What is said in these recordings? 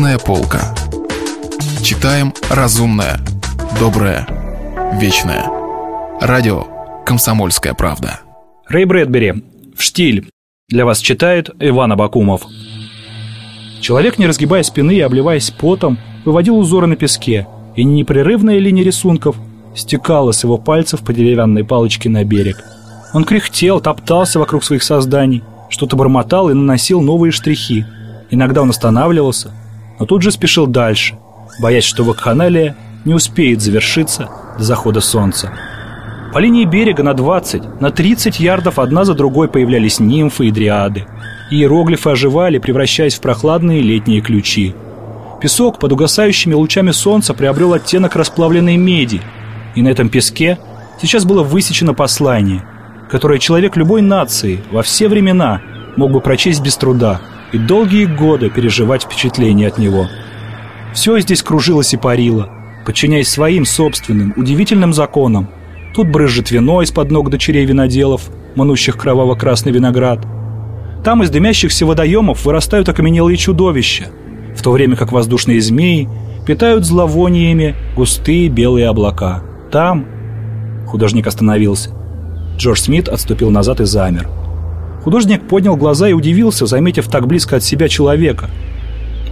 Книжная полка. Читаем разумное, доброе, вечное. Радио «Комсомольская правда». Рэй Брэдбери. В штиль. Для вас читает Иван Абакумов. Человек, не разгибая спины и обливаясь потом, выводил узоры на песке, и непрерывная линия рисунков стекала с его пальцев по деревянной палочке на берег. Он кряхтел, топтался вокруг своих созданий, что-то бормотал и наносил новые штрихи. Иногда он останавливался, но тут же спешил дальше, боясь, что вакханалия не успеет завершиться до захода солнца. По линии берега на 20, на 30 ярдов одна за другой появлялись нимфы и дриады. Иероглифы оживали, превращаясь в прохладные летние ключи. Песок под угасающими лучами солнца приобрел оттенок расплавленной меди, и на этом песке сейчас было высечено послание, которое человек любой нации во все времена мог бы прочесть без труда и долгие годы переживать впечатления от него. Все здесь кружилось и парило, подчиняясь своим собственным, удивительным законам. Тут брызжет вино из-под ног дочерей виноделов, манущих кроваво-красный виноград. Там из дымящихся водоемов вырастают окаменелые чудовища, в то время как воздушные змеи питают зловониями густые белые облака. Там... Художник остановился. Джордж Смит отступил назад и замер. Художник поднял глаза и удивился, заметив так близко от себя человека.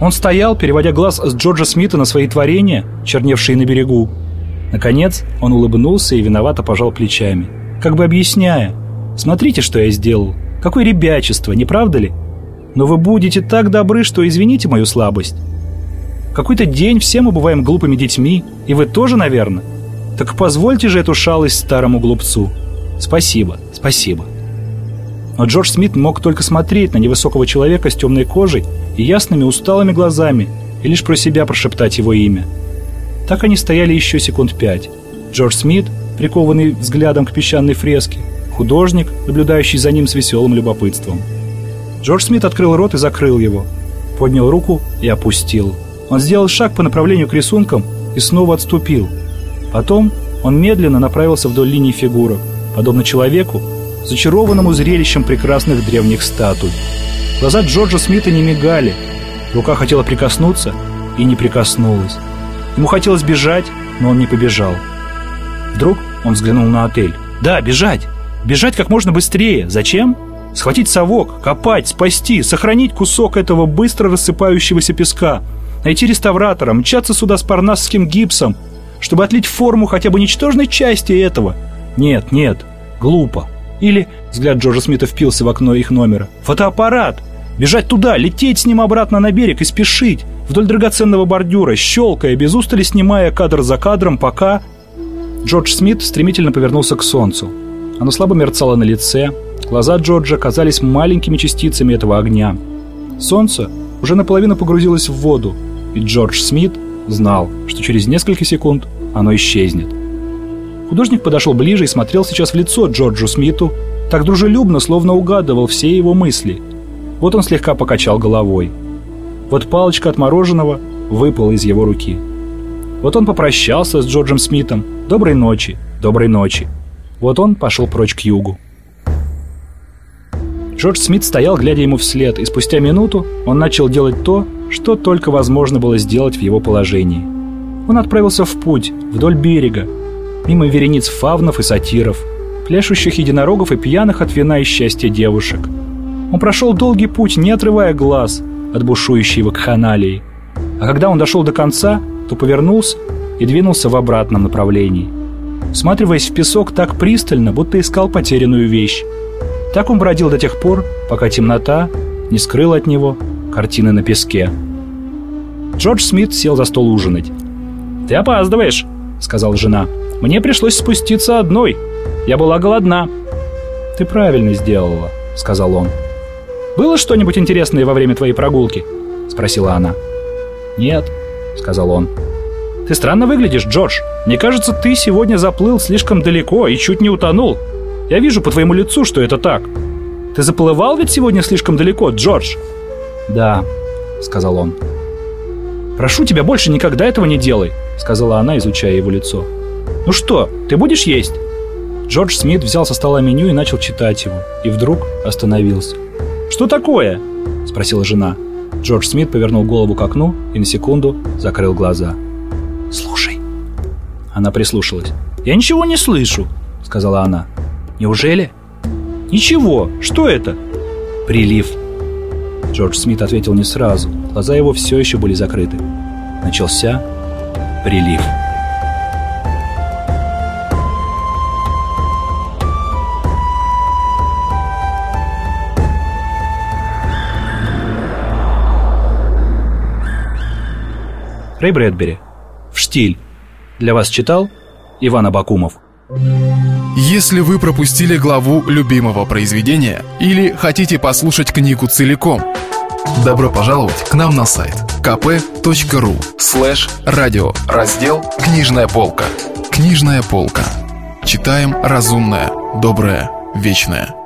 Он стоял, переводя глаз с Джорджа Смита на свои творения, черневшие на берегу. Наконец он улыбнулся и виновато пожал плечами, как бы объясняя. «Смотрите, что я сделал. Какое ребячество, не правда ли? Но вы будете так добры, что извините мою слабость. Какой-то день все мы бываем глупыми детьми, и вы тоже, наверное. Так позвольте же эту шалость старому глупцу. Спасибо, спасибо». Но Джордж Смит мог только смотреть на невысокого человека с темной кожей и ясными усталыми глазами и лишь про себя прошептать его имя. Так они стояли еще секунд пять. Джордж Смит, прикованный взглядом к песчаной фреске, художник, наблюдающий за ним с веселым любопытством. Джордж Смит открыл рот и закрыл его, поднял руку и опустил. Он сделал шаг по направлению к рисункам и снова отступил. Потом он медленно направился вдоль линии фигурок, подобно человеку, зачарованному зрелищем прекрасных древних статуй. Глаза Джорджа Смита не мигали. Рука хотела прикоснуться и не прикоснулась. Ему хотелось бежать, но он не побежал. Вдруг он взглянул на отель. «Да, бежать! Бежать как можно быстрее! Зачем? Схватить совок, копать, спасти, сохранить кусок этого быстро рассыпающегося песка, найти реставратора, мчаться сюда с парнасским гипсом, чтобы отлить форму хотя бы ничтожной части этого. Нет, нет, глупо. Или, взгляд Джорджа Смита впился в окно их номера, фотоаппарат. Бежать туда, лететь с ним обратно на берег и спешить, вдоль драгоценного бордюра, щелкая, без устали снимая кадр за кадром, пока... Джордж Смит стремительно повернулся к солнцу. Оно слабо мерцало на лице, глаза Джорджа казались маленькими частицами этого огня. Солнце уже наполовину погрузилось в воду, и Джордж Смит знал, что через несколько секунд оно исчезнет. Художник подошел ближе и смотрел сейчас в лицо Джорджу Смиту, так дружелюбно, словно угадывал все его мысли. Вот он слегка покачал головой. Вот палочка от мороженого выпала из его руки. Вот он попрощался с Джорджем Смитом. «Доброй ночи, доброй ночи». Вот он пошел прочь к югу. Джордж Смит стоял, глядя ему вслед, и спустя минуту он начал делать то, что только возможно было сделать в его положении. Он отправился в путь, вдоль берега, мимо верениц фавнов и сатиров, пляшущих единорогов и пьяных от вина и счастья девушек. Он прошел долгий путь, не отрывая глаз от бушующей вакханалии. А когда он дошел до конца, то повернулся и двинулся в обратном направлении. Всматриваясь в песок так пристально, будто искал потерянную вещь. Так он бродил до тех пор, пока темнота не скрыла от него картины на песке. Джордж Смит сел за стол ужинать. «Ты опаздываешь», — сказала жена. Мне пришлось спуститься одной. Я была голодна». «Ты правильно сделала», — сказал он. «Было что-нибудь интересное во время твоей прогулки?» — спросила она. «Нет», — сказал он. «Ты странно выглядишь, Джордж. Мне кажется, ты сегодня заплыл слишком далеко и чуть не утонул. Я вижу по твоему лицу, что это так. Ты заплывал ведь сегодня слишком далеко, Джордж?» «Да», — сказал он. «Прошу тебя, больше никогда этого не делай», — сказала она, изучая его лицо. «Ну что, ты будешь есть?» Джордж Смит взял со стола меню и начал читать его, и вдруг остановился. «Что такое?» – спросила жена. Джордж Смит повернул голову к окну и на секунду закрыл глаза. «Слушай». Она прислушалась. «Я ничего не слышу», — сказала она. «Неужели?» «Ничего. Что это?» «Прилив». Джордж Смит ответил не сразу. Глаза его все еще были закрыты. Начался прилив. Рэй Брэдбери. В штиль. Для вас читал Иван Абакумов. Если вы пропустили главу любимого произведения или хотите послушать книгу целиком, добро пожаловать к нам на сайт kp.ru слэш радио раздел «Книжная полка». Книжная полка. Читаем разумное, доброе, вечное.